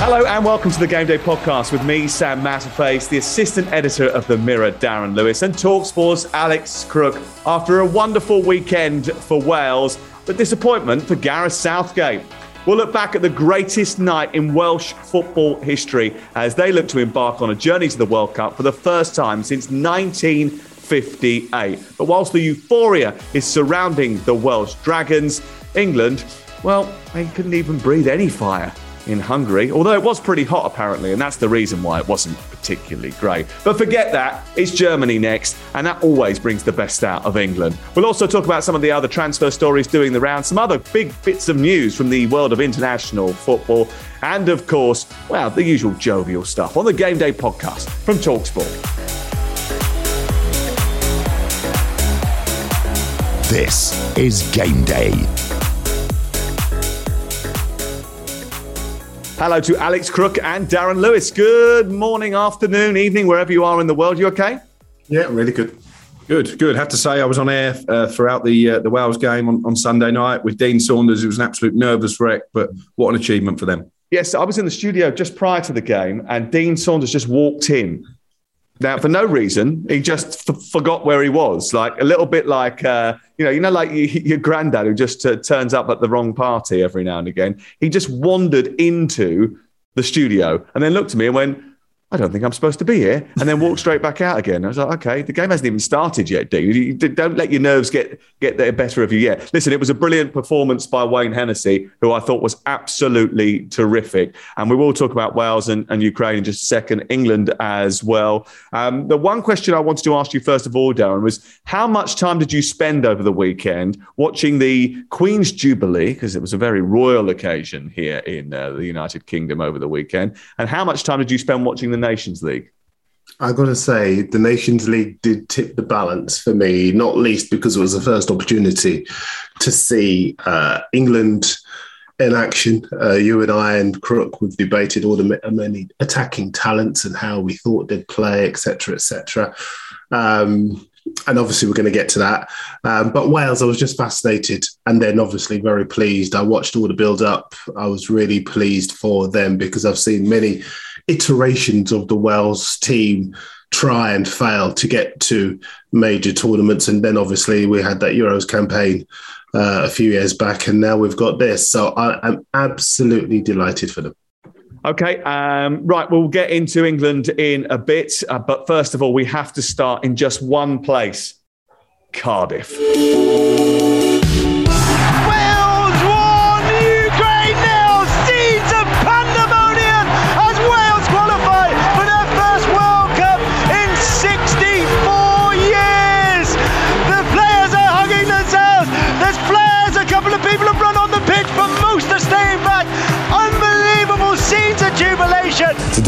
Hello and welcome to the Game Day podcast with me, Sam Matterface, the assistant editor of The Mirror, Darren Lewis, and Talksport's Alex Crook. After a wonderful weekend for Wales, but disappointment for Gareth Southgate. We'll look back at the greatest night in Welsh football history as they look to embark on a journey to the World Cup for the first time since 1958. But whilst the euphoria is surrounding the Welsh Dragons, England, well, they couldn't even breathe any fire in Hungary, although it was pretty hot apparently, and that's the reason why it wasn't particularly great. But forget that, it's Germany next, and that always brings the best out of England. We'll also talk about some of the other transfer stories doing the round, some other big bits of news from the world of international football, and of course, well, the usual jovial stuff on the Game Day podcast from Talksport. This is Game Day. Hello to Alex Crook and Darren Lewis. Good morning, afternoon, evening, wherever you are in the world. You okay? Yeah, really good. Good, good. Have to say, I was on air uh, throughout the uh, the Wales game on, on Sunday night with Dean Saunders. It was an absolute nervous wreck, but what an achievement for them. Yes, I was in the studio just prior to the game, and Dean Saunders just walked in. Now, for no reason, he just f- forgot where he was. Like a little bit like, uh, you know, you know, like your granddad who just uh, turns up at the wrong party every now and again. He just wandered into the studio and then looked at me and went, I don't think I'm supposed to be here, and then walked straight back out again. I was like, okay, the game hasn't even started yet, dude. You don't let your nerves get get the better of you yet. Listen, it was a brilliant performance by Wayne Hennessy, who I thought was absolutely terrific. And we will talk about Wales and, and Ukraine in just a second, England as well. Um, the one question I wanted to ask you first of all, Darren, was how much time did you spend over the weekend watching the Queen's Jubilee, because it was a very royal occasion here in uh, the United Kingdom over the weekend, and how much time did you spend watching the Nations League? I've got to say, the Nations League did tip the balance for me, not least because it was the first opportunity to see uh, England in action. Uh, you and I and Crook, we've debated all the many attacking talents and how we thought they'd play, etc., etc. Um, and obviously, we're going to get to that. Um, but Wales, I was just fascinated, and then obviously very pleased. I watched all the build up. I was really pleased for them because I've seen many iterations of the Wales team try and fail to get to major tournaments. And then obviously we had that Euros campaign uh, a few years back, and now we've got this. So I, am absolutely delighted for them. Okay, um, right. We'll get into England in a bit, uh, but first of all, we have to start in just one place Cardiff.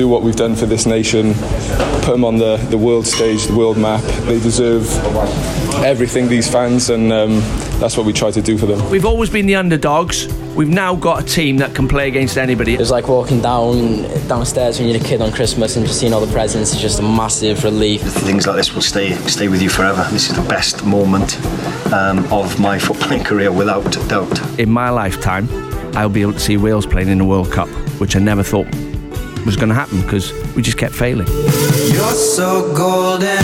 Do what we've done for this nation, put them on the, the world stage, the world map. They deserve everything, these fans, and um, that's what we try to do for them. We've always been the underdogs. We've now got a team that can play against anybody. It's like walking down downstairs when you're a kid on Christmas and just seeing all the presents is just a massive relief. Things like this will stay stay with you forever. This is the best moment um, of my footballing career, without doubt. In my lifetime, I'll be able to see Wales playing in the World Cup, which I never thought was going to happen because we just kept failing. You're so golden.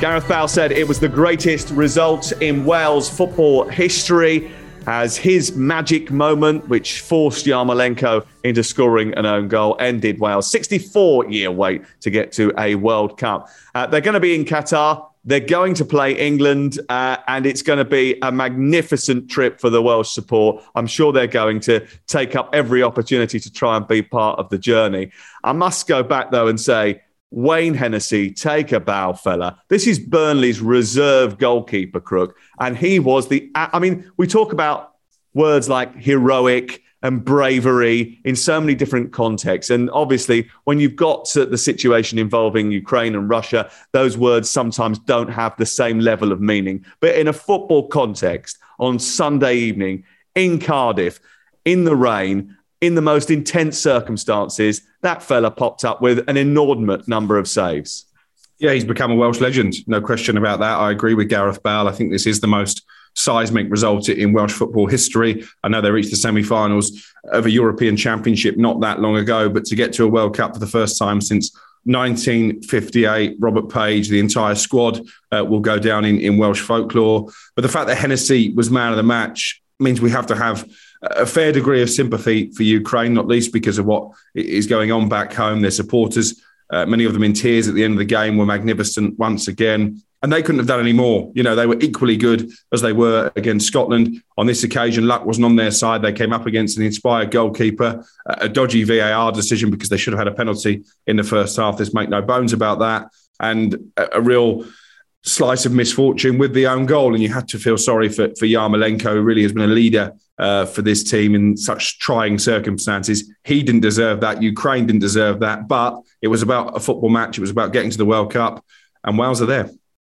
Gareth Bale said it was the greatest result in Wales football history. as his magic moment, which forced Yarmolenko into scoring an own goal, ended Wales' 64 year wait to get to a World Cup. Uh, they're going to be in Qatar. They're going to play England, uh, and it's going to be a magnificent trip for the Welsh support. I'm sure they're going to take up every opportunity to try and be part of the journey. I must go back, though, and say, Wayne Hennessy, take a bow, fella. This is Burnley's reserve goalkeeper, Crook. And he was the, I mean, we talk about words like heroic and bravery in so many different contexts. And obviously, when you've got the situation involving Ukraine and Russia, those words sometimes don't have the same level of meaning. But in a football context, on Sunday evening in Cardiff, in the rain, in the most intense circumstances, that fella popped up with an inordinate number of saves. Yeah, he's become a Welsh legend. No question about that. I agree with Gareth Bale. I think this is the most seismic result in Welsh football history. I know they reached the semi finals of a European Championship not that long ago, but to get to a World Cup for the first time since 1958, Robert Page, the entire squad uh, will go down in, in Welsh folklore. But the fact that Hennessy was man of the match means we have to have a fair degree of sympathy for Ukraine, not least because of what is going on back home. Their supporters, uh, many of them in tears at the end of the game, were magnificent once again. And they couldn't have done any more. You know, they were equally good as they were against Scotland. On this occasion, luck wasn't on their side. They came up against an inspired goalkeeper, a dodgy VAR decision because they should have had a penalty in the first half. There's make no bones about that. And a, real slice of misfortune with the own goal. And you had to feel sorry for, for Yarmolenko, who really has been a leader uh, for this team in such trying circumstances. He didn't deserve that. Ukraine didn't deserve that. But it was about a football match. It was about getting to the World Cup, and Wales are there.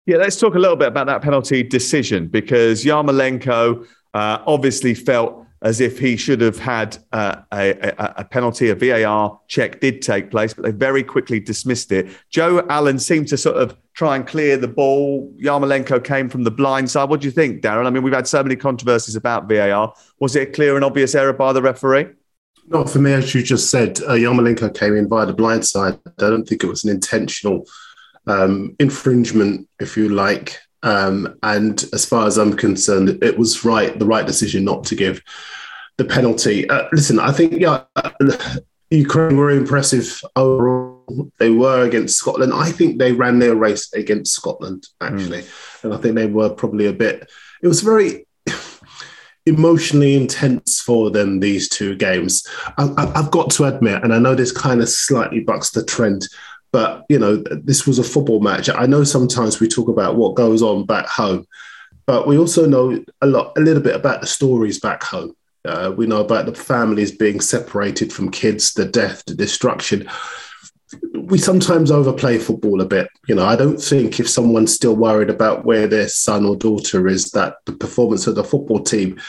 Yeah, let's talk a little bit about that penalty decision because Yarmolenko uh, obviously felt as if he should have had uh, a, a, a, penalty. A VAR check did take place, but they very quickly dismissed it. Joe Allen seemed to sort of try and clear the ball. Yarmolenko came from the blind side. What do you think, Darren? I mean, we've had so many controversies about VAR. Was it a clear and obvious error by the referee? Not for me, as you just said. Uh, Yarmolenko came in via the blind side. I don't think it was an intentional um, infringement, if you like. Um, and as far as I'm concerned, it was right, the right decision not to give the penalty. Uh, listen, I think yeah, Ukraine were impressive overall. They were against Scotland. I think they ran their race against Scotland actually, mm. and I think they were probably a bit. It was very emotionally intense for them these two games. I, have got to admit, and I know this kind of slightly bucks the trend. But you know, this was a football match. I know sometimes we talk about what goes on back home, but we also know a lot, a little bit about the stories back home. Uh, we know about the families being separated from kids, the death, the destruction. We sometimes overplay football a bit. You know, I don't think if someone's still worried about where their son or daughter is, that the performance of the football team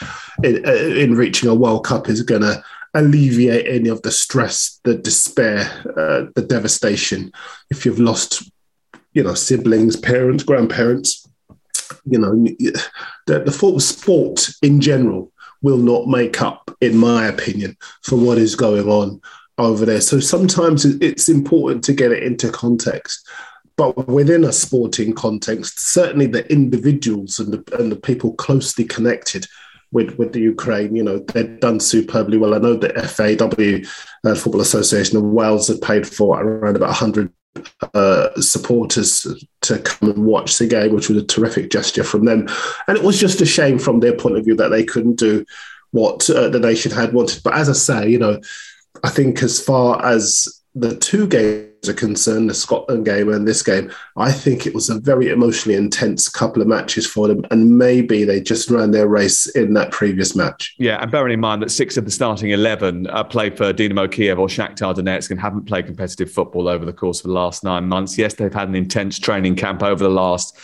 in, uh, in reaching a World Cup is going to alleviate any of the stress, the despair, uh, the devastation. If you've lost, you know, siblings, parents, grandparents, you know, the, the sport in general will not make up, in my opinion, for what is going on over there. So sometimes it's important to get it into context. But within a sporting context, certainly the individuals and the, and the people closely connected with with the Ukraine. You know, they've done superbly well. I know the FAW, uh, Football Association of Wales, have paid for around about 100 uh, supporters to come and watch the game, which was a terrific gesture from them. And it was just a shame from their point of view that they couldn't do what uh, the nation had wanted. But as I say, you know, I think as far as the two games are concern, the Scotland game and this game, I think it was a very emotionally intense couple of matches for them. And maybe they just ran their race in that previous match. Yeah, and bearing in mind that six of the starting 11 uh, play for Dynamo Kiev or Shakhtar Donetsk and haven't played competitive football over the course of the last nine months. Yes, they've had an intense training camp over the last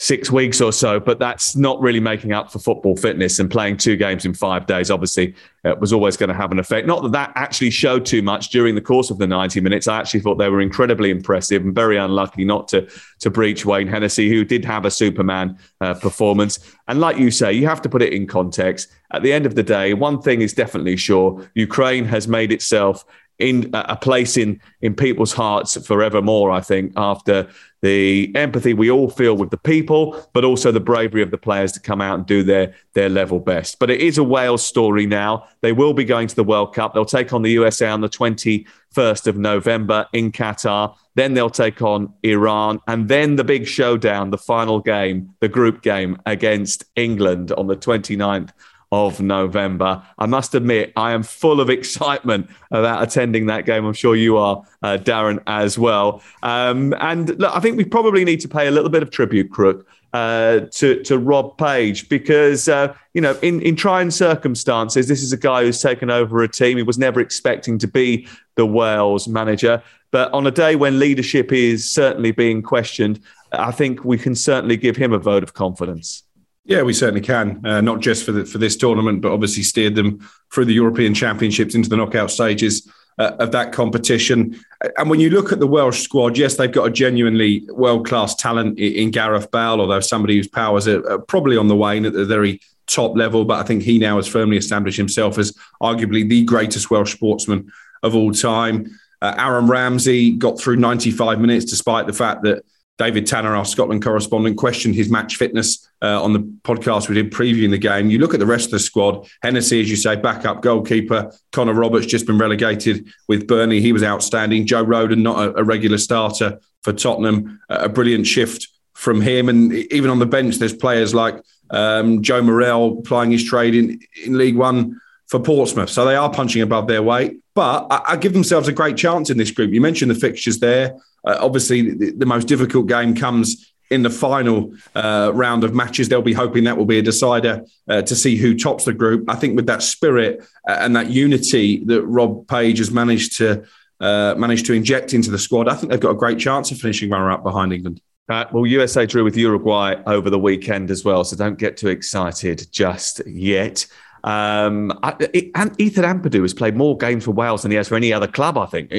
six weeks or so, but that's not really making up for football fitness. And playing two games in five days, obviously, uh, was always going to have an effect. Not that that actually showed too much during the course of the 90 minutes. I actually thought they were incredibly impressive and very unlucky not to to breach Wayne Hennessy, who did have a Superman uh, performance. And like you say, you have to put it in context. At the end of the day, one thing is definitely sure: Ukraine has made itself in a place in in people's hearts forevermore. I think after the empathy we all feel with the people, but also the bravery of the players to come out and do their their level best. But it is a Wales story now. They will be going to the World Cup. They'll take on the USA on the 21st of November in Qatar. Then they'll take on Iran, and then the big showdown, the final game, the group game against England on the 29th of November. I must admit, I am full of excitement about attending that game. I'm sure you are, uh, Darren, as well. Um, and look, I think we probably need to pay a little bit of tribute, Crook, uh, to to Rob Page because uh, you know in in trying circumstances, this is a guy who's taken over a team. He was never expecting to be the Wales manager, but on a day when leadership is certainly being questioned, I think we can certainly give him a vote of confidence. Yeah, we certainly can. Uh, not just for the, for this tournament, but obviously steered them through the European Championships into the knockout stages uh, of that competition. And when you look at the Welsh squad, yes, they've got a genuinely world class talent in Gareth Bale, although somebody whose powers are probably on the wane at the very top level. But I think he now has firmly established himself as arguably the greatest Welsh sportsman of all time. Uh, Aaron Ramsey got through 95 minutes, despite the fact that David Tanner, our Scotland correspondent, questioned his match fitness uh, on the podcast we did previewing the game. You look at the rest of the squad. Hennessy, as you say, backup goalkeeper. Connor Roberts just been relegated with Burnley. He was outstanding. Joe Rodon, not a, a regular starter for Tottenham. a brilliant shift from him. And even on the bench, there's players like um, Joe Morrell plying his trade in, in League One for Portsmouth. So they are punching above their weight. But I, I give themselves a great chance in this group. You mentioned the fixtures there. Uh, obviously, the, the, most difficult game comes in the final uh, round of matches. They'll be hoping that will be a decider uh, to see who tops the group. I think with that spirit uh, and that unity that Rob Page has managed to uh, managed to inject into the squad, I think they've got a great chance of finishing runner up behind England. Uh, well, USA drew with Uruguay over the weekend as well, so don't get too excited just yet. Um, I, it, Ethan Ampadu has played more games for Wales than he has for any other club. I think.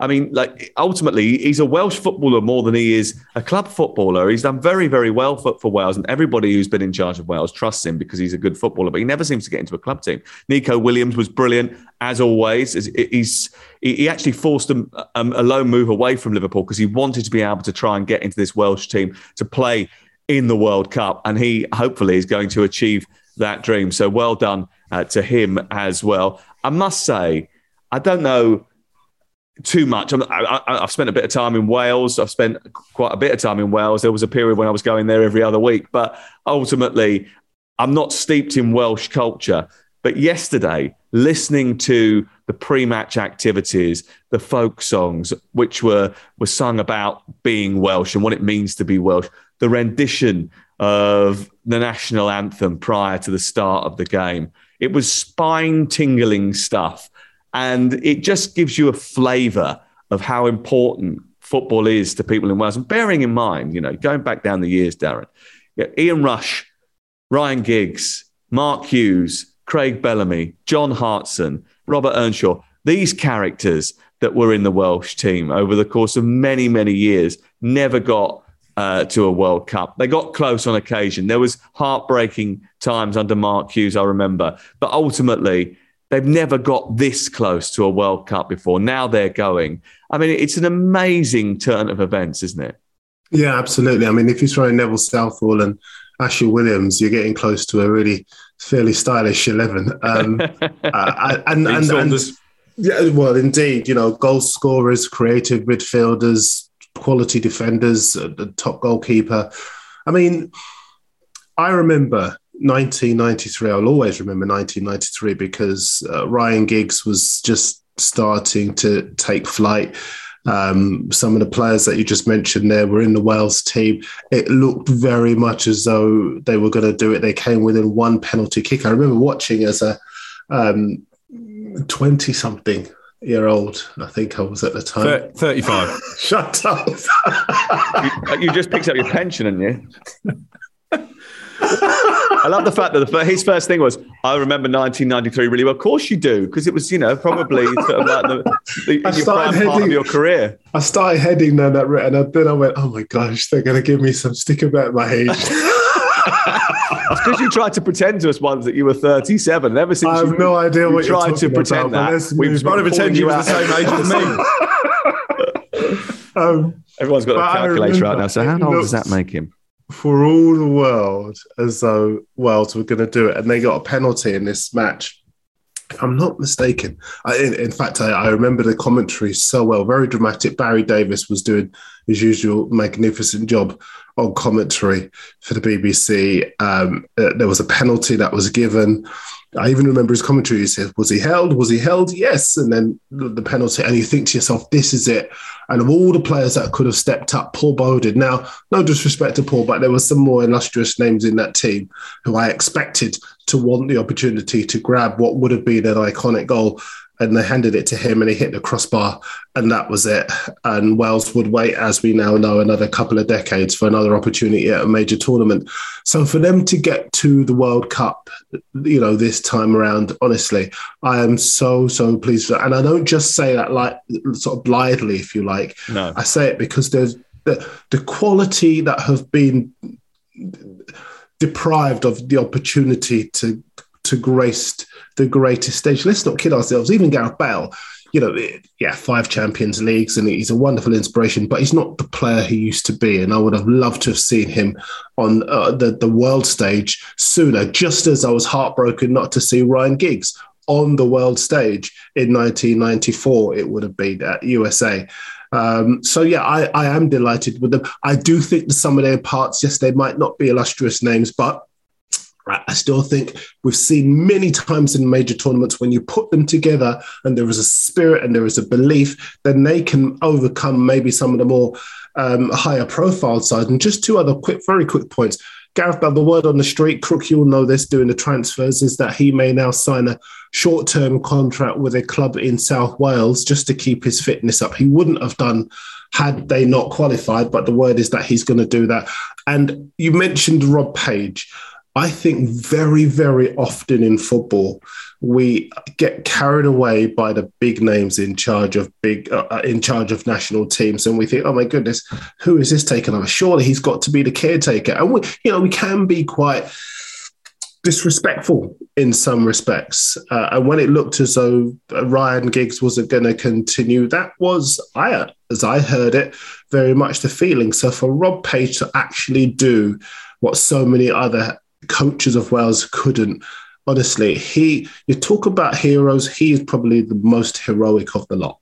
I mean, like ultimately, he's a Welsh footballer more than he is a club footballer. He's done very, very well for, for Wales, and everybody who's been in charge of Wales trusts him because he's a good footballer. But he never seems to get into a club team. Neco Williams was brilliant as always. He's he actually forced a, a loan move away from Liverpool because he wanted to be able to try and get into this Welsh team to play in the World Cup, and he hopefully is going to achieve that dream. So well done uh, to him as well. I must say, I don't know too much. I, have spent a bit of time in Wales. I've spent quite a bit of time in Wales. There was a period when I was going there every other week, but ultimately, I'm not steeped in Welsh culture. But yesterday, listening to the pre-match activities, the folk songs, which were were sung about being Welsh and what it means to be Welsh, the rendition of the national anthem prior to the start of the game. It was spine tingling stuff. And it just gives you a flavour of how important football is to people in Wales. And bearing in mind, you know, going back down the years, Darren, Ian Rush, Ryan Giggs, Mark Hughes, Craig Bellamy, John Hartson, Robert Earnshaw, these characters that were in the Welsh team over the course of many, many years never got uh, to a World Cup. They got close on occasion. There was heartbreaking times under Mark Hughes, I remember, but ultimately they've never got this close to a World Cup before. Now they're going. I mean, it's an amazing turn of events, isn't it? Yeah, absolutely. I mean, if you throw Neville Southall and Ashley Williams, you're getting close to a really fairly stylish eleven. Um, uh, and, and, and, and yeah, well, indeed, you know, goal scorers, creative midfielders, quality defenders, the top goalkeeper. I mean, I remember 1993. I'll always remember 1993 because uh, Ryan Giggs was just starting to take flight. Um, some of the players that you just mentioned there were in the Wales team. It looked very much as though they were going to do it. They came within one penalty kick. I remember watching as a 20 um, something year old, I think I was at the time. 35. Shut up. you, you, just picked up your pension, didn't you? I love the fact that the, his first thing was, I remember 1993 really well. Of course you do, because it was, you know, probably sort of like the, the your prime heading, part of your career. I started heading down that route, and then I went, oh my gosh, they're going to give me some stick about my age. it's because you tried to pretend to us once that you were 37. And ever since I have you, no idea you what you're tried to pretend about, that, we've. Trying to pretend you were the same age as me. Um, Everyone's got a calculator right now. So how old does that make him? for all the world as though Wales were going to do it, and they got a penalty in this match. If I'm not mistaken, I, in, in fact, I, I remember the commentary so well. Very dramatic. Barry Davies was doing his usual magnificent job on commentary for the BBC. Um, uh, there was a penalty that was given. I even remember his commentary. He said, "Was he held? Was he held? Yes." And then the penalty, and you think to yourself, "This is it." And of all the players that could have stepped up, Paul Bodin. Now, no disrespect to Paul, but there were some more illustrious names in that team who I expected to want the opportunity to grab what would have been an iconic goal. And they handed it to him and he hit the crossbar, and that was it. And Wales would wait, as we now know, another couple of decades for another opportunity at a major tournament. So for them to get to the World Cup, you know, this time around, honestly, I am so, so pleased. And I don't just say that like sort of blithely, if you like. No. I say it because there's the, the quality that have been deprived of the opportunity to to grace the greatest stage. Let's not kid ourselves. Even Gareth Bale, you know, yeah, five Champions Leagues, and he's a wonderful inspiration. But he's not the player he used to be, and I would have loved to have seen him on uh, the the world stage sooner. Just as I was heartbroken not to see Ryan Giggs on the world stage in 1994, it would have been at USA. Um, so yeah, I, I am delighted with them. I do think that some of their parts, yes, they might not be illustrious names, but I still think we've seen many times in major tournaments when you put them together and there is a spirit and there is a belief, then they can overcome maybe some of the more um, higher profile sides. And just two other quick, very quick points. Gareth Bale, the word on the street, Crook, you'll know this doing the transfers, is that he may now sign a short term contract with a club in South Wales just to keep his fitness up. He wouldn't have done had they not qualified, but the word is that he's going to do that. And you mentioned Rob Page. I think very, very often in football, we get carried away by the big names in charge of big, uh, in charge of national teams, and we think, "Oh my goodness, who is this taking over? Surely he's got to be the caretaker." And we, you know, we can be quite disrespectful in some respects. Uh, and when it looked as though Ryan Giggs wasn't going to continue, that was, I, as I heard it, very much the feeling. So for Rob Page to actually do what so many other coaches of Wales couldn't. Honestly, he you talk about heroes, he is probably the most heroic of the lot.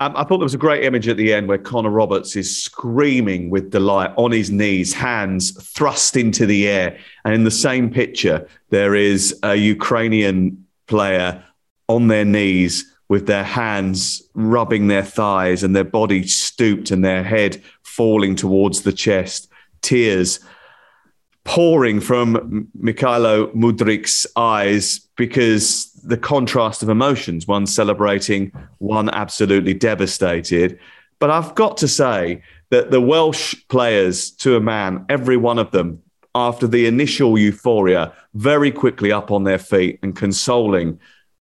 Um, I thought there was a great image at the end where Connor Roberts is screaming with delight on his knees, hands thrust into the air. And in the same picture, there is a Ukrainian player on their knees with their hands rubbing their thighs and their body stooped and their head falling towards the chest, tears pouring from Mykhailo Mudryk's eyes because the contrast of emotions, one celebrating, one absolutely devastated. But I've got to say that the Welsh players, to a man, every one of them, after the initial euphoria, very quickly up on their feet and consoling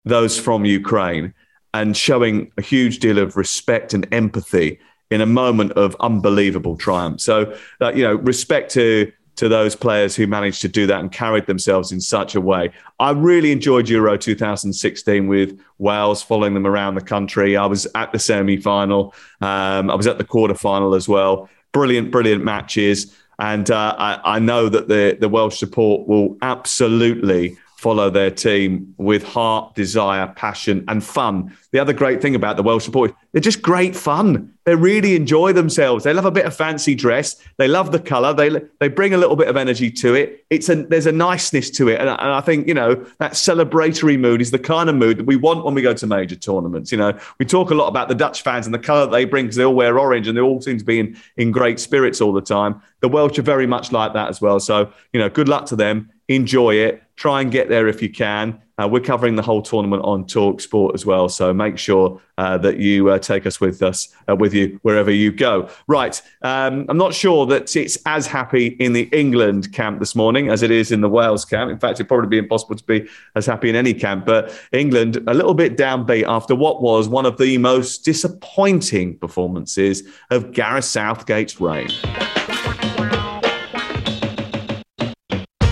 those from Ukraine and showing a huge deal of respect and empathy in a moment of unbelievable triumph. So, uh, you know, respect to to those players who managed to do that and carried themselves in such a way. I really enjoyed Euro 2016 with Wales, following them around the country. I was at the semi final, um, I was at the quarter final as well. Brilliant, brilliant matches. And uh, I, I know that the, the Welsh support will absolutely follow their team with heart, desire, passion, and fun. The other great thing about the Welsh support, they're just great fun. They really enjoy themselves. They love a bit of fancy dress. They love the colour. They they bring a little bit of energy to it. It's a there's a niceness to it, and, and I think you know that celebratory mood is the kind of mood that we want when we go to major tournaments. You know, we talk a lot about the Dutch fans and the colour they bring because they all wear orange and they all seem to be in in great spirits all the time. The Welsh are very much like that as well. So you know, good luck to them. Enjoy it. Try and get there if you can. Uh, we're covering the whole tournament on Talk Sport as well, so make sure uh, that you uh, take us with us uh, with you wherever you go. Right, um, I'm not sure that it's as happy in the England camp this morning as it is in the Wales camp. In fact, it'd probably be impossible to be as happy in any camp. But England a little bit downbeat after what was one of the most disappointing performances of Gareth Southgate's reign.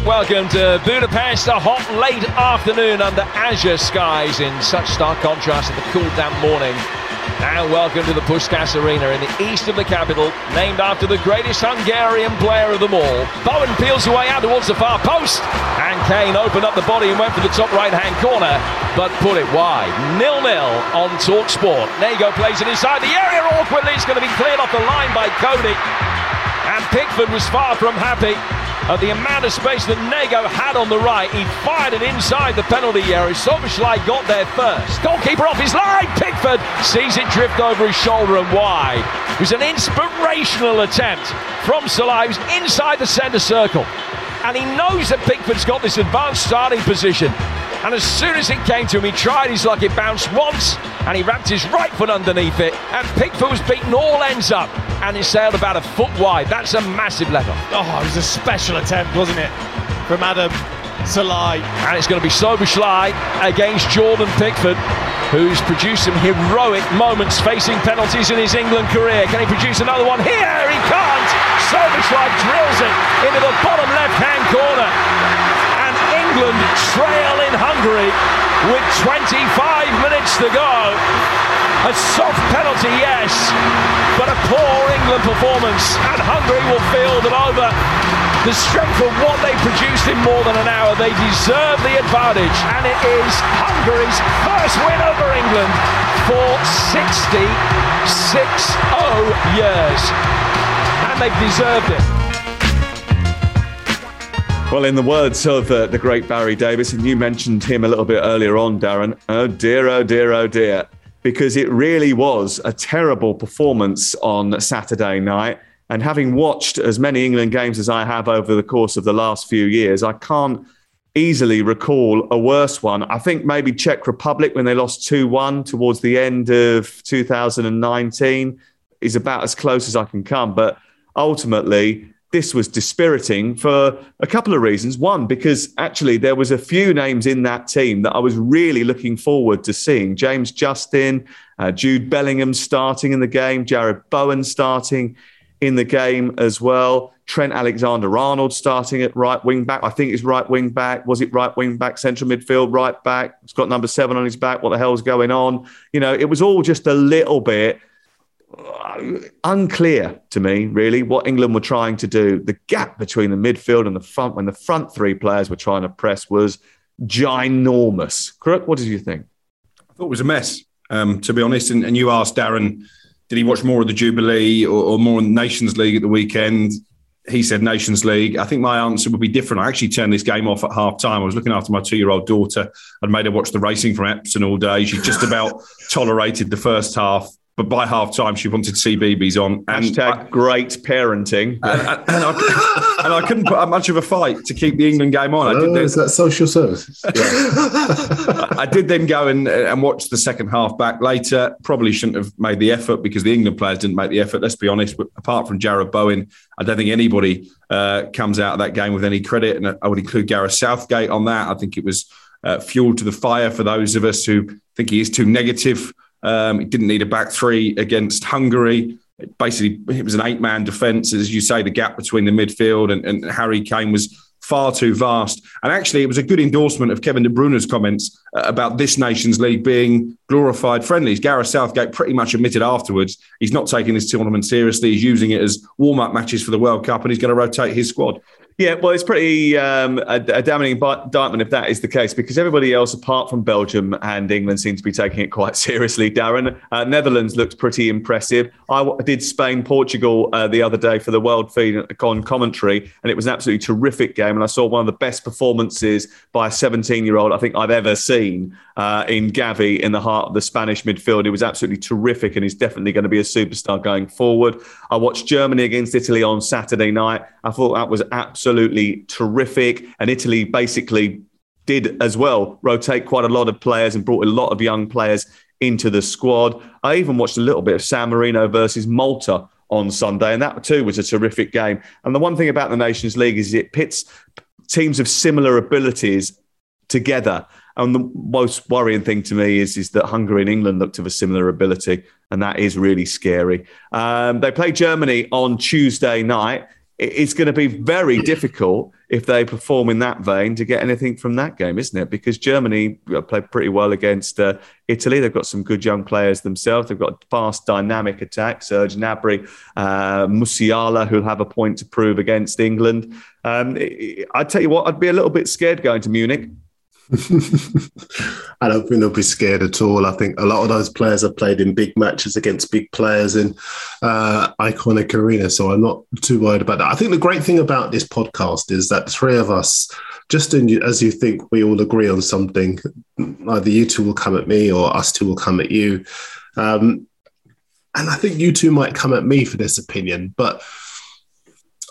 Welcome to Budapest. A hot late afternoon under azure skies in such stark contrast to the cool damp morning. And welcome to the Puskás Arena in the east of the capital, named after the greatest Hungarian player of them all. Bowen peels away out towards the far post, and Kane opened up the body and went for the top right-hand corner, but put it wide. Nil-nil on Talk Sport. Nego plays it inside the area awkwardly. It's going to be cleared off the line by Coady. And Pickford was far from happy at the amount of space that Nego had on the right. He fired it inside the penalty area. Szoboszlai got there first. Goalkeeper off his line. Pickford sees it drift over his shoulder and wide. It was an inspirational attempt from was inside the centre circle. And he knows that Pickford's got this advanced starting position. And as soon as it came to him, he tried his luck. It bounced once, and he wrapped his right foot underneath it. And Pickford was beaten all ends up, and it sailed about a foot wide. That's a massive level. Oh, it was a special attempt, wasn't it, from Adam Szalai? And it's going to be Szoboszlai against Jordan Pickford, who's produced some heroic moments facing penalties in his England career. Can he produce another one here? He can't. Szoboszlai drills it into the bottom left-hand corner. England trail in Hungary with 25 minutes to go. A soft penalty, yes, but a poor England performance, and Hungary will feel that over the strength of what they produced in more than an hour, they deserve the advantage, and it is Hungary's first win over England for 66 0 years, and they've deserved it. Well, in the words of uh, the great Barry Davies, and you mentioned him a little bit earlier on, Darren, oh dear, oh dear, oh dear, because it really was a terrible performance on Saturday night. And having watched as many England games as I have over the course of the last few years, I can't easily recall a worse one. I think maybe Czech Republic when they lost 2 1 towards the end of 2019 is about as close as I can come. But ultimately, this was dispiriting for a couple of reasons. One, because actually there was a few names in that team that I was really looking forward to seeing. James Justin, uh, Jude Bellingham starting in the game, Jarrod Bowen starting in the game as well. Trent Alexander Arnold starting at right wing back. I think it's right wing back. Was it right wing back, central midfield, right back? It's got number seven on his back. What the hell's going on? You know, it was all just a little bit unclear to me, really, what England were trying to do. The gap between the midfield and the front, when the front three players were trying to press, was ginormous. Crook, what did you think? I thought it was a mess, um, to be honest. And, and, you asked Darren, did he watch more of the Jubilee or, or more in Nations League at the weekend? He said Nations League. I think my answer would be different. I actually turned this game off at half time. I was looking after my two year old daughter. I'd made her watch the racing from Epsom all day. She just about tolerated the first half but by half time she wanted CBeebies on. And Hashtag I, great parenting. And, and, and, I, and, I, couldn't put up much of a fight to keep the England game on. I did then, is that social service? Yeah. I did then go and, and watch the second half back later. Probably shouldn't have made the effort because the England players didn't make the effort. Let's be honest. But apart from Jarrod Bowen, I don't think anybody uh, comes out of that game with any credit. And I would include Gareth Southgate on that. I think it was uh, fuel to the fire for those of us who think he is too negative um, he didn't need a back three against Hungary. Basically, it was an eight man defence. As you say, the gap between the midfield and, and Harry Kane was far too vast. And actually, it was a good endorsement of Kevin De Bruyne's comments uh, about this Nations League being glorified friendlies. Gareth Southgate pretty much admitted afterwards he's not taking this tournament seriously. He's using it as warm up matches for the World Cup and he's going to rotate his squad. Yeah, well, it's pretty um, a, a, damning indictment if that is the case, because everybody else, apart from Belgium and England, seems to be taking it quite seriously. Darren, uh, Netherlands looks pretty impressive. I w- did Spain Portugal uh, the other day for the World Feed on commentary, and it was an absolutely terrific game. And I saw one of the best performances by a 17 year old I think I've ever seen uh, in Gavi in the heart of the Spanish midfield. It was absolutely terrific, and he's definitely going to be a superstar going forward. I watched Germany against Italy on Saturday night. I thought that was absolutely absolutely terrific. And Italy basically did as well rotate quite a lot of players and brought a lot of young players into the squad. I even watched a little bit of San Marino versus Malta on Sunday, and that too was a terrific game. And the one thing about the Nations League is it pits teams of similar abilities together. And the most worrying thing to me is, is that Hungary and England looked of a similar ability, and that is really scary. Um, they play Germany on Tuesday night it's going to be very difficult if they perform in that vein to get anything from that game, isn't it? Because Germany played pretty well against uh, Italy. They've got some good young players themselves. They've got fast, dynamic attack. Serge Gnabry, uh, Musiala, who'll have a point to prove against England. Um, I tell you what, I'd be a little bit scared going to Munich. I don't think they'll be scared at all. I think a lot of those players have played in big matches against big players in uh, iconic arenas, so I'm not too worried about that. I think the great thing about this podcast is that three of us, just in, as you think we all agree on something, either you two will come at me or us two will come at you. Um, and I think you two might come at me for this opinion, but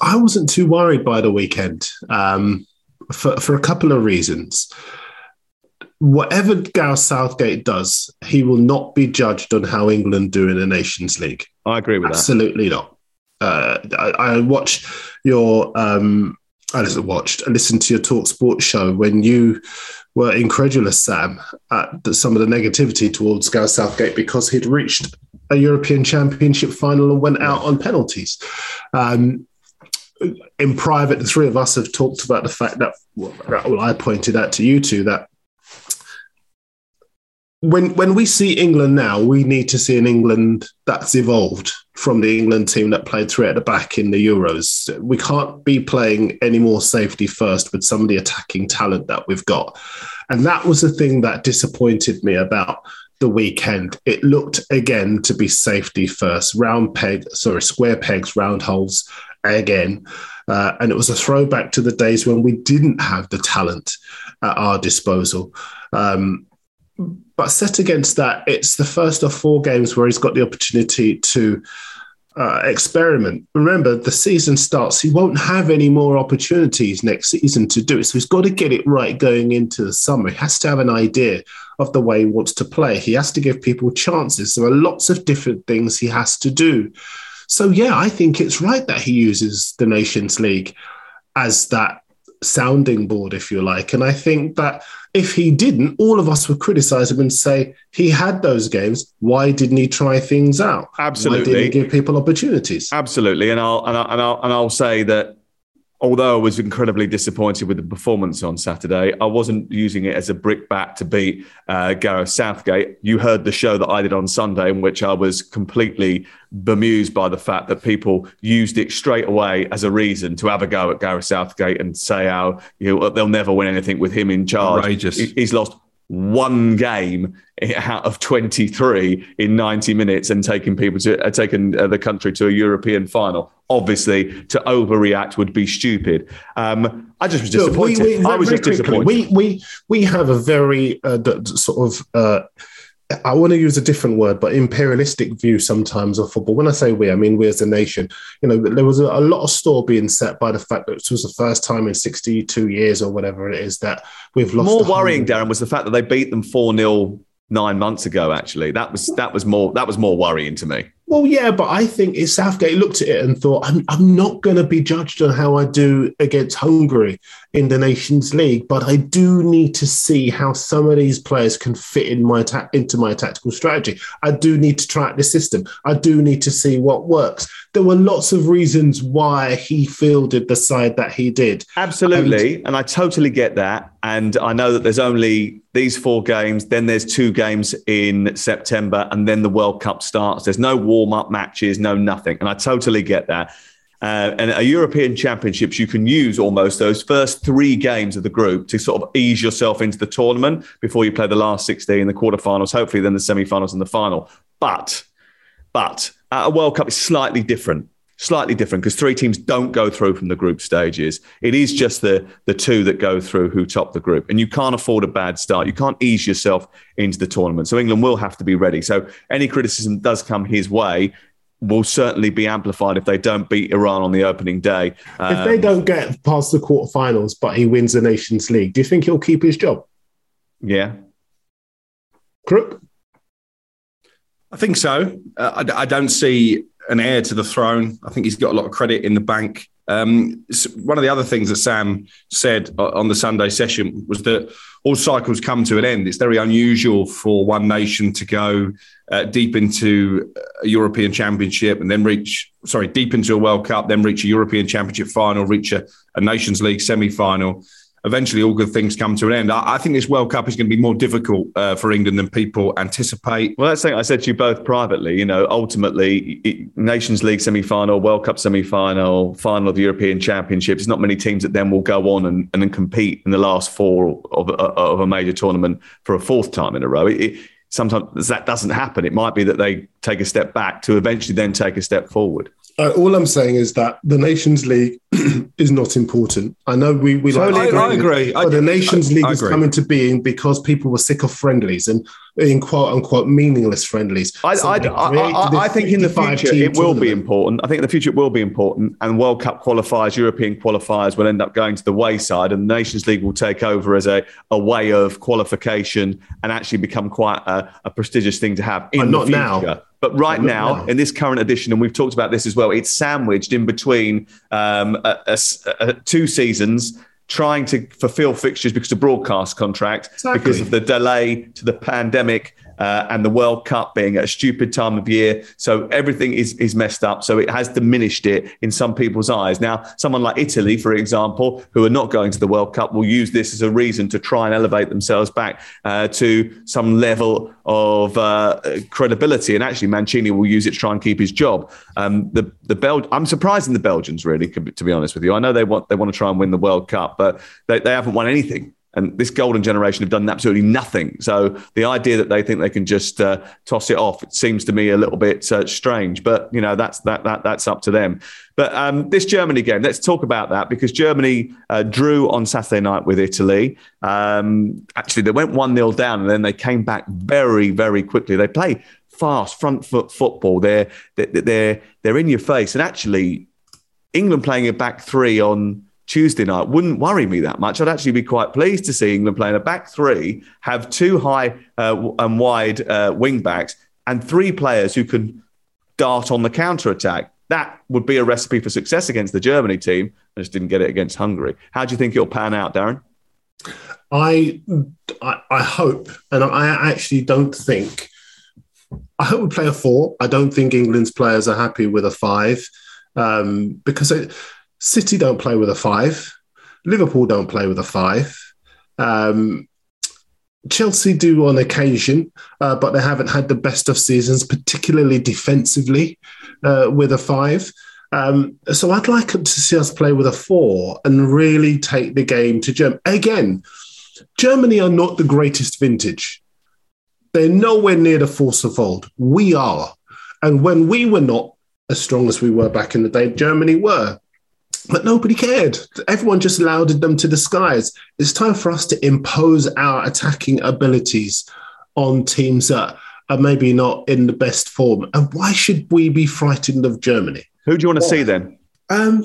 I wasn't too worried by the weekend um, for, for a couple of reasons whatever Gareth Southgate does, he will not be judged on how England do in the Nations League. I agree with that. Absolutely not. Uh, I, I watched your, um, I listened, watched, I listened to your Talk Sports show when you were incredulous, Sam, at the, some of the negativity towards Gareth Southgate because he'd reached a European Championship final and went out on penalties. Um, in private, the three of us have talked about the fact that, well, I pointed out to you two that when when we see England now, we need to see an England that's evolved from the England team that played three at the back in the Euros. We can't be playing any more safety first with some of the attacking talent that we've got. And that was the thing that disappointed me about the weekend. It looked again to be safety first, round peg, sorry, square pegs, round holes again. Uh, and it was a throwback to the days when we didn't have the talent at our disposal. Um, but set against that, it's the first of four games where he's got the opportunity to uh, experiment. Remember, the season starts. He won't have any more opportunities next season to do it. So he's got to get it right going into the summer. He has to have an idea of the way he wants to play. He has to give people chances. There are lots of different things he has to do. So, yeah, I think it's right that he uses the Nations League as that sounding board, if you like. And I think that if he didn't, all of us would criticize him and say he had those games. Why didn't he try things out? Absolutely. Why didn't he give people opportunities? Absolutely, and I'll and I'll and I'll, and I'll say that although I was incredibly disappointed with the performance on Saturday, I wasn't using it as a brickbat to beat uh, Gareth Southgate. You heard the show that I did on Sunday, in which I was completely bemused by the fact that people used it straight away as a reason to have a go at Gareth Southgate and say how you know, they'll never win anything with him in charge. Outrageous. He's lost one game out of 23 in 90 minutes and taking people to uh, taking uh, the country to a European final. Obviously, to overreact would be stupid. Um, I just was Look, we- disappointed. we- I was just quickly, disappointed. We we we have a very uh, d- d- sort of. Uh, I want to use a different word, but imperialistic view sometimes of football. When I say we, I mean we as a nation. You know, there was a, a lot of store being set by the fact that it was the first time in 62 years or whatever it is that we've lost. more worrying, Darren, was the fact that they beat them four 0 nine months ago. Actually, that was that was more that was more worrying to me. Well, yeah, but I think it's Southgate looked at it and thought, I'm, I'm not going to be judged on how I do against Hungary in the Nations League, but I do need to see how some of these players can fit in my ta- into my tactical strategy. I do need to try out the system. I do need to see what works. There were lots of reasons why he fielded the side that he did. Absolutely. And, I totally get that. And I know that there's only these four games, then there's two games in September, and then the World Cup starts. There's no warm up matches, no nothing. And I totally get that. Uh, and a European Championships, you can use almost those first three games of the group to sort of ease yourself into the tournament before you play the last 16, the quarterfinals, hopefully then the semi-finals and the final. But, but at a World Cup, it's slightly different slightly different because three teams don't go through from the group stages. It is just the the two that go through who top the group, and you can't afford a bad start. You can't ease yourself into the tournament. So England will have to be ready. So any criticism does come his way. Will certainly be amplified if they don't beat Iran on the opening day. if they Um, don't get past the quarterfinals, but he wins the Nations League, do you think he'll keep his job? yeah, Crook? I think so. Uh, I, I don't see an heir to the throne. I think he's got a lot of credit in the bank Um, one of the other things that Sam said on the Sunday session was that all cycles come to an end. It's very unusual for one nation to go uh, deep into a European Championship and then reach, sorry, deep into a World Cup, then reach a European Championship final, reach a, a Nations League semi final eventually all good things come to an end. I, I think this World Cup is going to be more difficult uh, for England than people anticipate. Well, that's something I said to you both privately. You know, ultimately, Nations League semi final, World Cup semi final, final of the European Championships, There's not many teams that then will go on and, and then compete in the last four of, of a major tournament for a fourth time in a row. It, it, sometimes that doesn't happen. It might be that they take a step back to eventually then take a step forward. Uh, all I'm saying is that the Nations League is not important. I know we, we totally like I, agree, but I, the Nations I, League is coming to being because people were sick of friendlies and in quote unquote meaningless friendlies. I, so I think in the future it will be important. I think in the future it will be important, and World Cup qualifiers, European qualifiers will end up going to the wayside, and the Nations League will take over as a, a way of qualification and actually become quite a, a prestigious thing to have in but the future. Now. But right now, in this current edition, and we've talked about this as well, it's sandwiched in between um, a, a, two seasons trying to fulfill fixtures because of broadcast contract, exactly. because of the delay to the pandemic uh, and the World Cup being at a stupid time of year. So everything is, is messed up. So it has diminished it in some people's eyes. Now, someone like Italy, for example, who are not going to the World Cup, will use this as a reason to try and elevate themselves back uh, to some level of uh, credibility. And actually, Mancini will use it to try and keep his job. Um, the the Bel- I'm surprised in the Belgians, really, to be honest with you. I know they want they want to try and win the World Cup, but they, they haven't won anything and this golden generation have done absolutely nothing. So the idea that they think they can just uh, toss it off it seems to me a little bit uh, strange. But you know that's that that that's up to them. But um, this Germany game, let's talk about that because Germany uh, drew on Saturday night with Italy. Um, actually, they went one 0 down and then they came back very very quickly. They play fast front foot football. They're they're they're in your face, and actually England playing a back three on Tuesday night wouldn't worry me that much. I'd actually be quite pleased to see England playing a back three, have two high uh, and wide uh, wing backs, and three players who can dart on the counter attack. That would be a recipe for success against the Germany team. I just didn't get it against Hungary. How do you think it'll pan out, Darren? I, I, hope, and I actually don't think. I hope we play a four. I don't think England's players are happy with a five um, because it, City don't play with a five. Liverpool don't play with a five. Um, Chelsea do on occasion, uh, but they haven't had the best of seasons, particularly defensively, uh, with a five. Um, so I'd like to see us play with a four and really take the game to Germany. Again, Germany are not the greatest vintage. They're nowhere near the force of old. We are. And when we were not as strong as we were back in the day, Germany were. But nobody cared. Everyone just lauded them to the skies. It's time for us to impose our attacking abilities on teams that are maybe not in the best form. And why should we be frightened of Germany? Who do you want to well, see then? Um,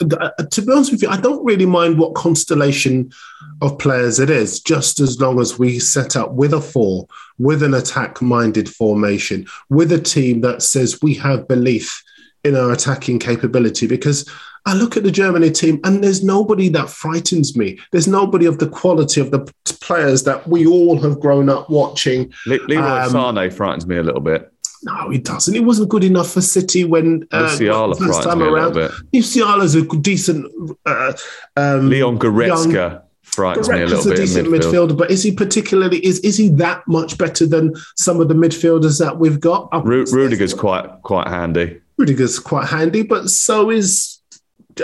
uh, to be honest with you, I don't really mind what constellation of players it is, just as long as we set up with a four, with an attack minded formation, with a team that says we have belief in our attacking capability because I look at the Germany team and there's nobody that frightens me. There's nobody of the quality of the players that we all have grown up watching. Le- Leroy um, Sané frightens me a little bit. No, he doesn't. He wasn't good enough for City when uh, Musiala first time around. Musiala's a decent. Uh, um, Leon Goretzka. Young, frightens me a little bit. A decent midfield. midfielder, but is he particularly is is he that much better than some of the midfielders that we've got? Ru- Rudiger's quite quite handy. Rudiger's quite handy, but so is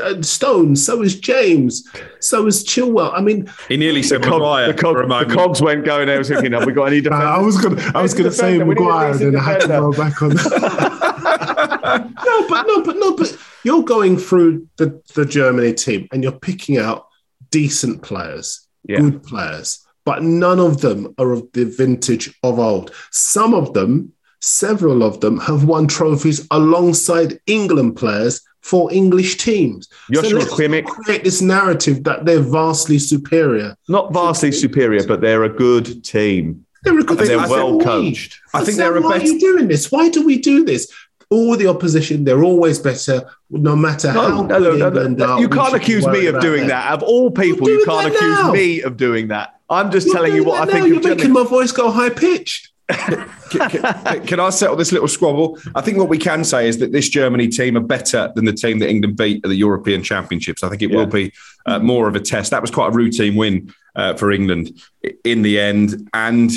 uh, Stone, so is James, so is Chilwell. I mean, he nearly said the, cog, the, cog, the cogs went going. I was thinking, have we got any defenders? I was going, I was going to say Maguire, and then I had to go back on. no, but no, but no, but you're going through the the Germany team, and you're picking out decent players, yeah. good players, but none of them are of the vintage of old. Some of them several of them have won trophies alongside England players for English teams. Joshua so Kimmich. create this narrative that they're vastly superior. Not vastly superior, but they're a good team. They're a good team. They're well coached. I think they're a better. Why are you doing this? Why do we do this? all the opposition. They're always better, no matter No, how no, no, good no, England no. are, You can't accuse me of doing them. that. Of all people, you can't accuse now. me of doing that. I'm just You're telling you what I that think you're You're making my voice go high pitched. Can, can- can I settle this little squabble? I think what we can say is that this Germany team are better than the team that England beat at the European Championships. I think it will be uh, more of a test. That was quite a routine win uh, for England in the end. And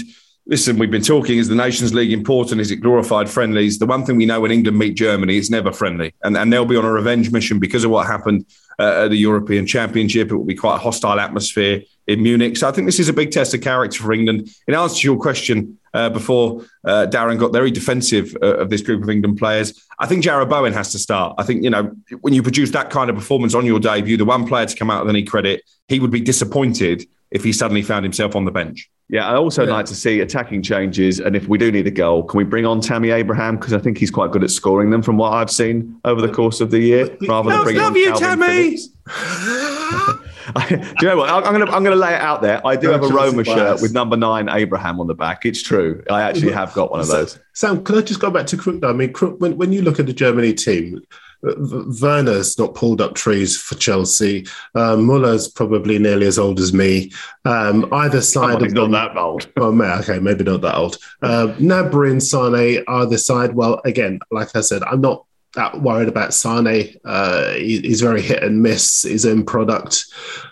listen, we've been talking is the Nations League important? Is it glorified friendlies? The one thing we know when England meet Germany, it's never friendly. And, and they'll be on a revenge mission because of what happened uh, at the European Championship. It will be quite a hostile atmosphere in Munich. So I think this is a big test of character for England. In answer to your question uh, before uh, Darren got very defensive uh, of this group of England players, I think Jarrod Bowen has to start. I think, you know, when you produce that kind of performance on your debut, the one player to come out with any credit, he would be disappointed if he suddenly found himself on the bench. Yeah, I also like to see attacking changes, and if we do need a goal, can we bring on Tammy Abraham? Because I think he's quite good at scoring them from what I've seen over the course of the year, rather than bringing on you, Calvin Do you know what? I'm going to I'm going to lay it out there. I do have a Roma shirt with number nine Abraham on the back. It's true. I actually have got one of those. Sam, can I just go back to Crook? I mean, Crook, when, when you look at the Germany team, uh, Werner's not pulled up trees for Chelsea. Uh, Muller's probably nearly as old as me. Um, either side he's of not that old. Oh, ma- okay, maybe not that old. Uh, Gnabry and Sane either side. Well, again, like I said, I'm not that worried about Sane. Uh, he- he's very hit and miss his own product.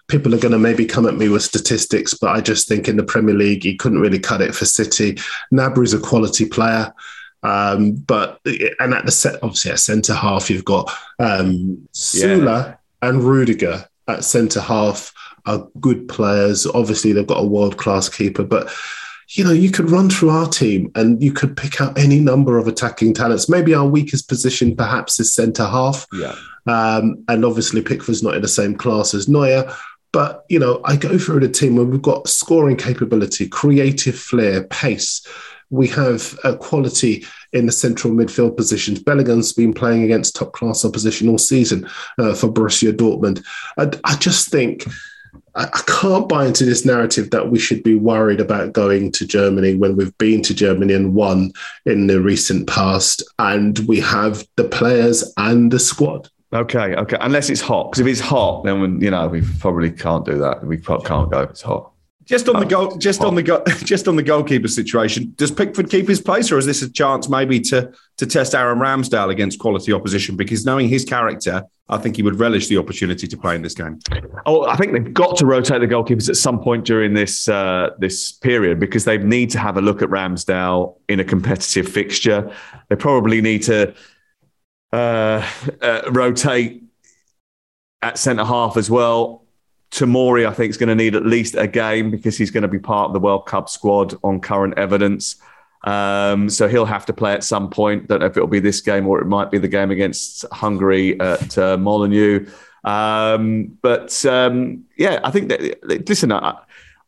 People are going to maybe come at me with statistics, but I just think in the Premier League, he couldn't really cut it for City. Gnabry's a quality player. Um, but and at the set, obviously at centre half, you've got um, Süle and Rudiger at centre half are good players. Obviously, they've got a world class keeper, but you know, you could run through our team and you could pick out any number of attacking talents. Maybe our weakest position, perhaps, is centre half. Yeah. Um, and obviously, Pickford's not in the same class as Neuer. But, you know, I go through the team where we've got scoring capability, creative flair, pace. We have a quality in the central midfield positions. Bellingham's been playing against top class opposition all season uh, for Borussia Dortmund. I, I just think I, can't buy into this narrative that we should be worried about going to Germany when we've been to Germany and won in the recent past, and we have the players and the squad. Okay, okay. Unless it's hot, because if it's hot, then we, you know we probably can't do that. We can't go if it's hot. Just on the goal, just on the go, just on the goalkeeper situation. Does Pickford keep his place, or is this a chance maybe to to test Aaron Ramsdale against quality opposition? Because knowing his character, I think he would relish the opportunity to play in this game. Oh, I think they've got to rotate the goalkeepers at some point during this uh, this period because they need to have a look at Ramsdale in a competitive fixture. They probably need to uh, uh, rotate at centre half as well. Tamori, I think, is going to need at least a game because he's going to be part of the World Cup squad on current evidence. Um, so he'll have to play at some point. Don't know if it'll be this game or it might be the game against Hungary at uh, Molineux. Um, but um, yeah, I think that, listen, I,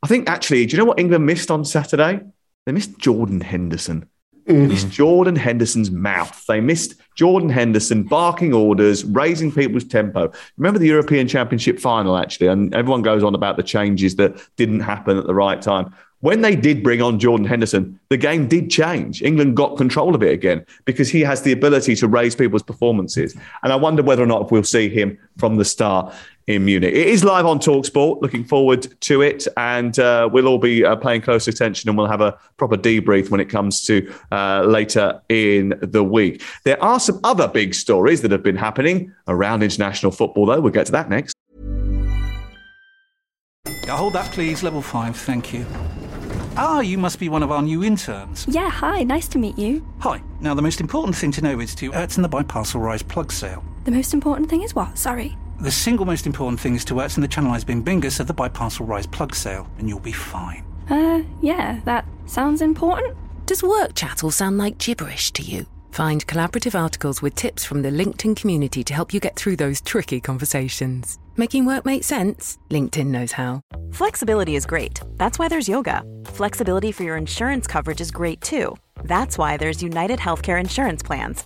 I think actually, do you know what England missed on Saturday? They missed Jordan Henderson. Mm-hmm. They missed Jordan Henderson's mouth. They missed Jordan Henderson barking orders, raising people's tempo. Remember the European Championship final, actually, and everyone goes on about the changes that didn't happen at the right time. When they did bring on Jordan Henderson, the game did change. England got control of it again because he has the ability to raise people's performances. And I wonder whether or not we'll see him from the start in Munich. It is live on Talksport. Looking forward to it. And uh, we'll all be uh, paying close attention and we'll have a proper debrief when it comes to uh, later in the week. There are some other big stories that have been happening around international football, though. We'll get to that next. Yeah, hold that, please. Level five, thank you. Ah, you must be one of our new interns. Yeah, hi, nice to meet you. Hi. Now, the most important thing to know is to Ertz and the Biparcel Rise plug sale. The most important thing is what? Sorry. The single most important thing is to Ertz and the Channelized Bing Bingus of the Biparcel Rise plug sale, and you'll be fine. Uh, yeah, that sounds important. Does work chat all sound like gibberish to you? Find collaborative articles with tips from the LinkedIn community to help you get through those tricky conversations. Making work make sense? LinkedIn knows how. Flexibility is great. That's why there's yoga. Flexibility for your insurance coverage is great too. That's why there's United Healthcare Insurance Plans.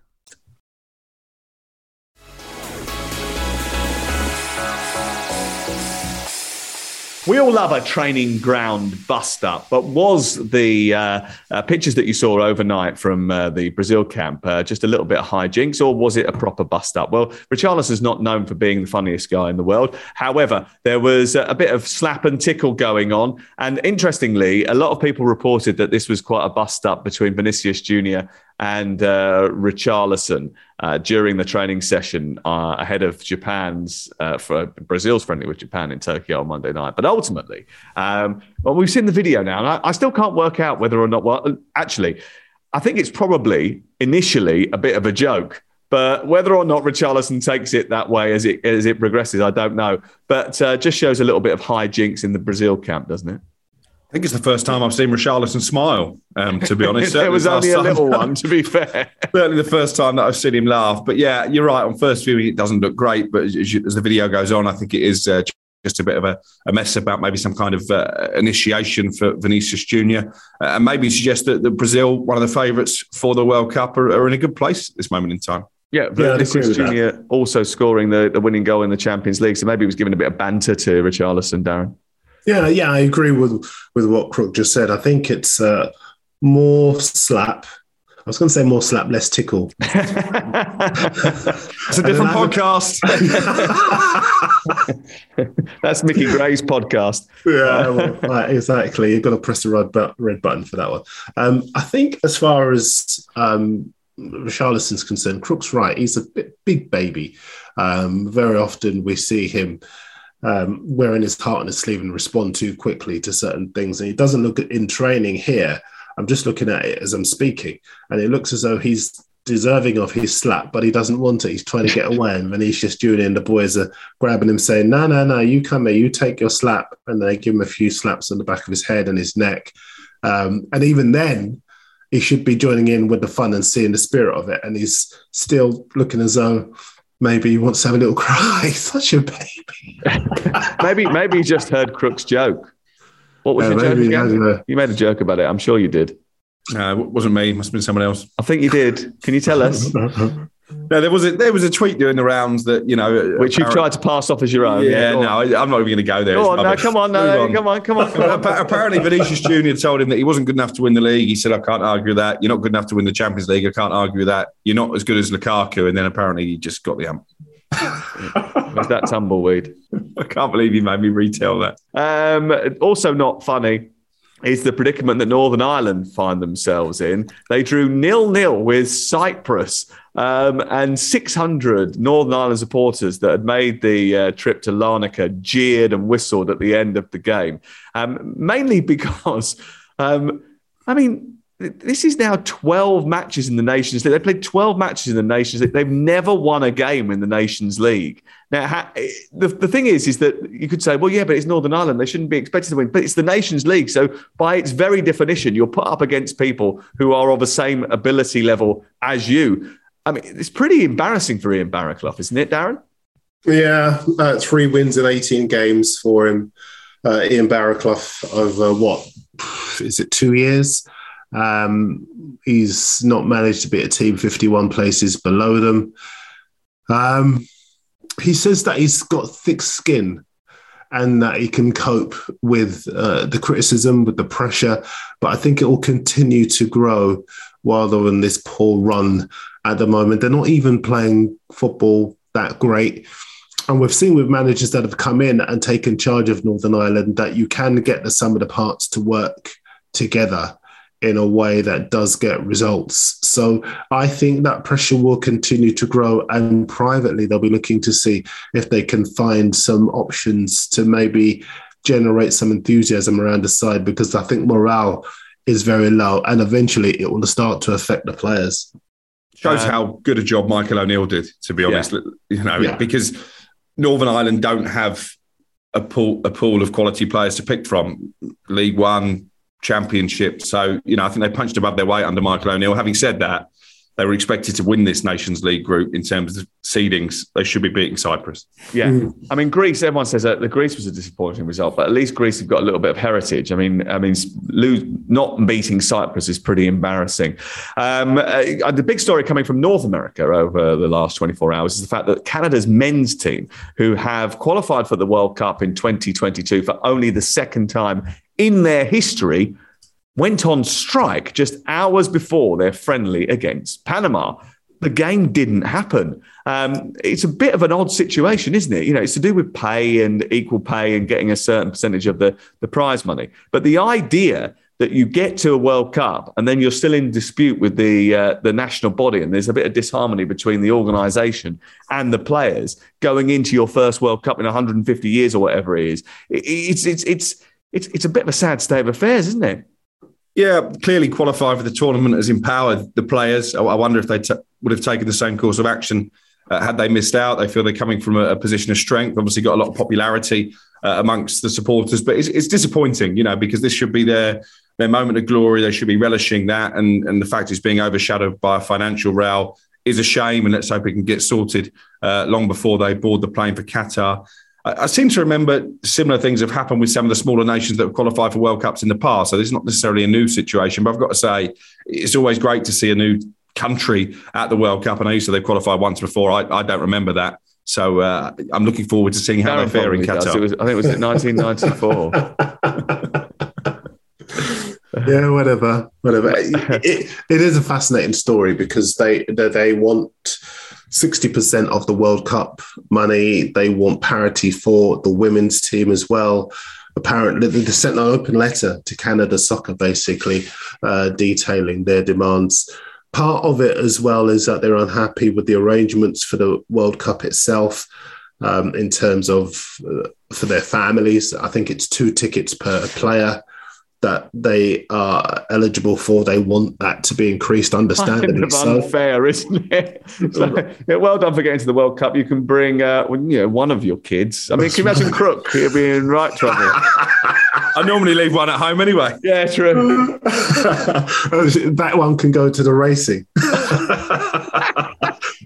We all love a training ground bust up, but was the uh, uh, pictures that you saw overnight from uh, the Brazil camp uh, just a little bit of hijinks, or was it a proper bust up? Well, Richarlison's not known for being the funniest guy in the world. However, there was a bit of slap and tickle going on, and interestingly, a lot of people reported that this was quite a bust up between Vinicius Junior and uh, Richarlison uh, during the training session uh, ahead of Japan's uh, for Brazil's friendly with Japan in Tokyo on Monday night. But ultimately, um, well, we've seen the video now, and I, I, still can't work out whether or not. Well, actually, I think it's probably initially a bit of a joke. But whether or not Richarlison takes it that way as it as it progresses, I don't know. But uh, just shows a little bit of high jinks in the Brazil camp, doesn't it? I think it's the first time I've seen Richarlison smile, um, to be honest. it was only a little one, to be fair. Certainly the first time that I've seen him laugh. But yeah, you're right. On first viewing, it doesn't look great. But as, you, as the video goes on, I think it is uh, just a bit of a, a, mess about maybe some kind of uh, initiation for Vinicius Junior, uh, and maybe suggest that, that, Brazil, one of the favourites for the World Cup, are, are, in a good place at this moment in time. Yeah, Vinicius yeah, Junior also scoring the, the winning goal in the Champions League, so maybe he was giving a bit of banter to Richarlison, Darren. Yeah, yeah, I agree with with what Crook just said. I think it's uh, more slap. I was going to say more slap, less tickle. it's a different podcast. That's Mickey Gray's podcast. Yeah, well, right, exactly. You've got to press the red, bu- red button for that one. Um, I think as far as um, Richarlison's concerned, Crook's right. He's a big baby. Um, very often we see him um, wearing his heart on his sleeve and respond too quickly to certain things. And he doesn't look in training here. I'm just looking at it as I'm speaking, and it looks as though he's deserving of his slap, but he doesn't want it. He's trying to get away, and Vinicius Junior and the boys are grabbing him, saying, "No, no, no, you come here, you take your slap," and they give him a few slaps on the back of his head and his neck. Um, and even then, he should be joining in with the fun and seeing the spirit of it, and he's still looking as though maybe he wants to have a little cry. Such a baby. maybe maybe he just heard Crook's joke. What was yeah, your joke again? Uh, you made a joke about it. I'm sure you did. Uh, no, it wasn't me. It must have been someone else. I think you did. Can you tell us? no, there was a there was a tweet doing the rounds that you know, which you've tried to pass off as your own. Yeah, yeah no, I'm not even going to go there. Go on, no, come on, no, on. come on, come on. Come on. Apparently, Vinicius Junior told him that he wasn't good enough to win the league. He said, "I can't argue that. You're not good enough to win the Champions League. I can't argue that. You're not as good as Lukaku." And then apparently, he just got the ump. was that tumbleweed? I can't believe you made me retell that. Um, also, not funny is the predicament that Northern Ireland find themselves in. They drew nil nil with Cyprus, um, and 600 Northern Ireland supporters that had made the uh, trip to Larnaca jeered and whistled at the end of the game, um, mainly because, um, I mean, this is now 12 matches in the Nations League. They played 12 matches in the Nations League. They've never won a game in the Nations League. Now, the, the thing is, is that you could say, well, yeah, but it's Northern Ireland. They shouldn't be expected to win. But it's the Nations League. So, by its very definition, you're put up against people who are of the same ability level as you. I mean, it's pretty embarrassing for Ian Baraclough, isn't it, Darren? Yeah, uh, three wins in 18 games for him. Uh, Ian Baraclough over what? Is it two years? Um, he's not managed to beat a team 51 places below them. Um, he says that he's got thick skin and that he can cope with uh, the criticism, with the pressure. But I think it will continue to grow while they're in this poor run at the moment. They're not even playing football that great. And we've seen with managers that have come in and taken charge of Northern Ireland that you can get the sum of the parts to work together in a way that does get results. So I think that pressure will continue to grow. And privately, they'll be looking to see if they can find some options to maybe generate some enthusiasm around the side because I think morale is very low, and eventually it will start to affect the players. Shows um, how good a job Michael O'Neill did, to be honest. Yeah. You know, yeah. because Northern Ireland don't have a pool a pool of quality players to pick from. League One, Championship. So you know, I think they punched above their weight under Michael O'Neill. Having said that, they were expected to win this Nations League group in terms of seedings. They should be beating Cyprus. Yeah. Mm. I mean, Greece, everyone says that the Greece was a disappointing result, but at least Greece have got a little bit of heritage. I mean, I mean, lose, not beating Cyprus is pretty embarrassing. Um, uh, the big story coming from North America over the last 24 hours is the fact that Canada's men's team, who have qualified for the World Cup in 2022 for only the second time in their history, went on strike just hours before their friendly against Panama. The game didn't happen. Um, it's a bit of an odd situation, isn't it? You know, it's to do with pay and equal pay and getting a certain percentage of the, the prize money. But the idea that you get to a World Cup and then you're still in dispute with the uh, the national body, and there's a bit of disharmony between the organisation and the players going into your first World Cup in 150 years or whatever it is. It, it's it's it's it's it's a bit of a sad state of affairs, isn't it? Yeah, clearly qualifying for the tournament has empowered the players. I wonder if they t- would have taken the same course of action uh, had they missed out. They feel they're coming from a, a position of strength. Obviously, got a lot of popularity uh, amongst the supporters, but it's, it's, disappointing, you know, because this should be their their moment of glory. They should be relishing that, and and the fact it's being overshadowed by a financial row is a shame. And let's hope it can get sorted uh, long before they board the plane for Qatar. I, seem to remember similar things have happened with some of the smaller nations that have qualified for World Cups in the past. So this is not necessarily a new situation, but I've got to say, it's always great to see a new country at the World Cup. And I used to they qualified once before. I, I don't remember that. So uh, I'm looking forward to seeing how they fare in Qatar. Was, I think it was 1994. yeah, whatever, whatever. It, it, it is a fascinating story because they they, they want 60% of the World Cup money. They want parity for the women's team as well. Apparently, they sent an open letter to Canada Soccer, basically uh, detailing their demands. Part of it, as well, is that they're unhappy with the arrangements for the World Cup itself. Um, in terms of uh, for their families, I think it's two tickets per player that they are eligible for. They want that to be increased, understanding. Kind of so. unfair, isn't it? so, yeah, well done for getting to the World Cup. You can bring uh, you know one of your kids. I mean, can you imagine Crook? He'd be in right trouble. I normally leave one at home anyway. Yeah, true. that one can go to the racing.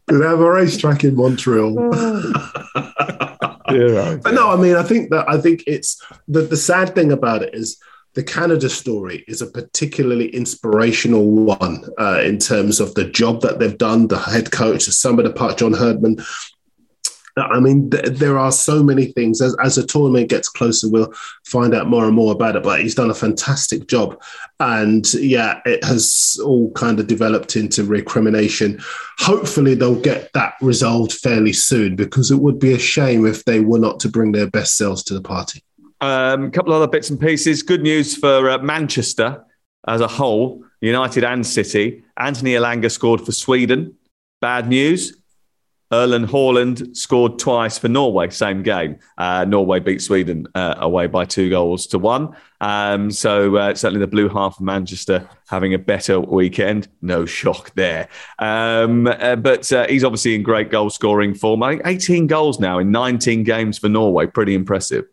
Do they have a racetrack in Montreal. yeah, but no, I mean, I think that I think it's the the sad thing about it is the Canada story is a particularly inspirational one uh, in terms of the job that they've done, the head coach, the sum of the part, John Herdman. I mean, th- there are so many things. As, as the tournament gets closer, we'll find out more and more about it. But he's done a fantastic job. And yeah, it has all kind of developed into recrimination. Hopefully, they'll get that resolved fairly soon because it would be a shame if they were not to bring their best selves to the party. Um, a couple of other bits and pieces. Good news for uh, Manchester as a whole, United and City. Anthony Elanga scored for Sweden. Bad news. Erling Haaland scored twice for Norway, same game. Uh, Norway beat Sweden uh, away by two goals to one. Um, so uh, certainly the blue half of Manchester having a better weekend. No shock there. Um, uh, but uh, he's obviously in great goal scoring form. I think 18 goals now in 19 games for Norway. Pretty impressive.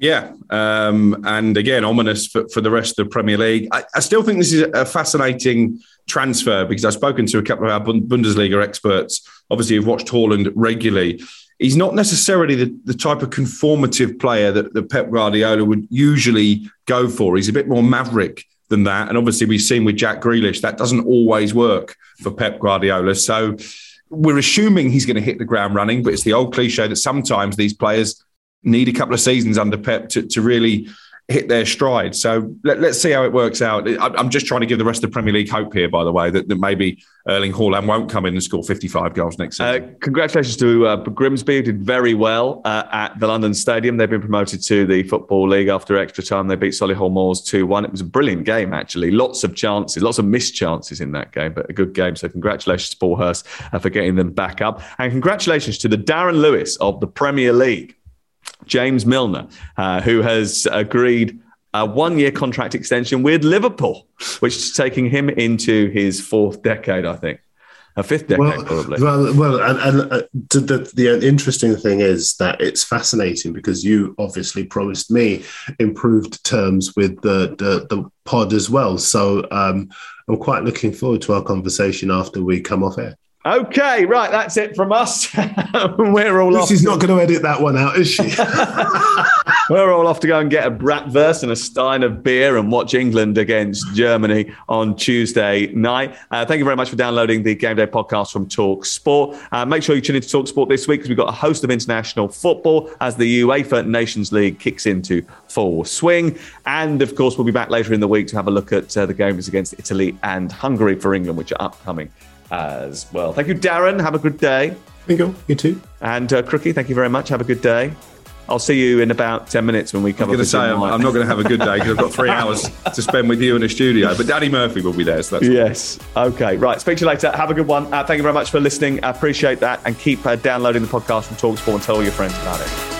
Yeah, um, and again, ominous for, for the rest of the Premier League. I, I, still think this is a fascinating transfer because I've spoken to a couple of our Bundesliga experts, obviously, who've watched Haaland regularly. He's not necessarily the, the type of conformative player that, that Pep Guardiola would usually go for. He's a bit more maverick than that. And obviously, we've seen with Jack Grealish, that doesn't always work for Pep Guardiola. So we're assuming he's going to hit the ground running, but it's the old cliche that sometimes these players need a couple of seasons under Pep to, to really hit their stride. So let, us see how it works out. I'm just trying to give the rest of the Premier League hope here, by the way, that, that maybe Erling Haaland won't come in and score 55 goals next uh, season. Uh, congratulations to uh, Grimsby, who did very well uh, at the London Stadium. They've been promoted to the Football League after extra time. They beat Solihull Moors 2 1. It was a brilliant game, actually. Lots of chances, lots of missed chances in that game, but a good game. So congratulations to Paul Hurst uh, for getting them back up. And congratulations to the Darren Lewis of the Premier League James Milner, uh, who has agreed a one year contract extension with Liverpool, which is taking him into his fourth decade, I think. A fifth decade, well, probably. Well, well, and, and uh, the, the, interesting thing is that it's fascinating because you obviously promised me improved terms with the the, the pod as well. So um, I'm quite looking forward to our conversation after we come off air. Okay, right, that's it from us. We're all This Lucy's not going to edit that one out, is she? We're all off to go and get a bratwurst and a stein of beer and watch England against Germany on Tuesday night. Uh, thank you very much for downloading the Game Day podcast from Talk Sport. Uh, make sure you tune into Talk Sport this week because we've got a host of international football as the UEFA Nations League kicks into full swing. And of course, we'll be back later in the week to have a look at uh, the games against Italy and Hungary for England, which are upcoming as well. Thank you, Darren. Have a good day. Thank you. You too. And uh, Crookie, thank you very much. Have a good day. I'll see you in about 10 minutes when we come I'm going to say, I'm, I'm, not going to have a good day because I've got three hours to spend with you in the studio. But Danny Murphy will be there. So that's yes. Okay. Right. Speak to you later. Have a good one. Uh, thank you very much for listening. I appreciate that. And keep uh, downloading the podcast from Talksport and tell all your friends about it.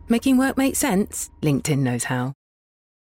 Making work make sense? LinkedIn knows how.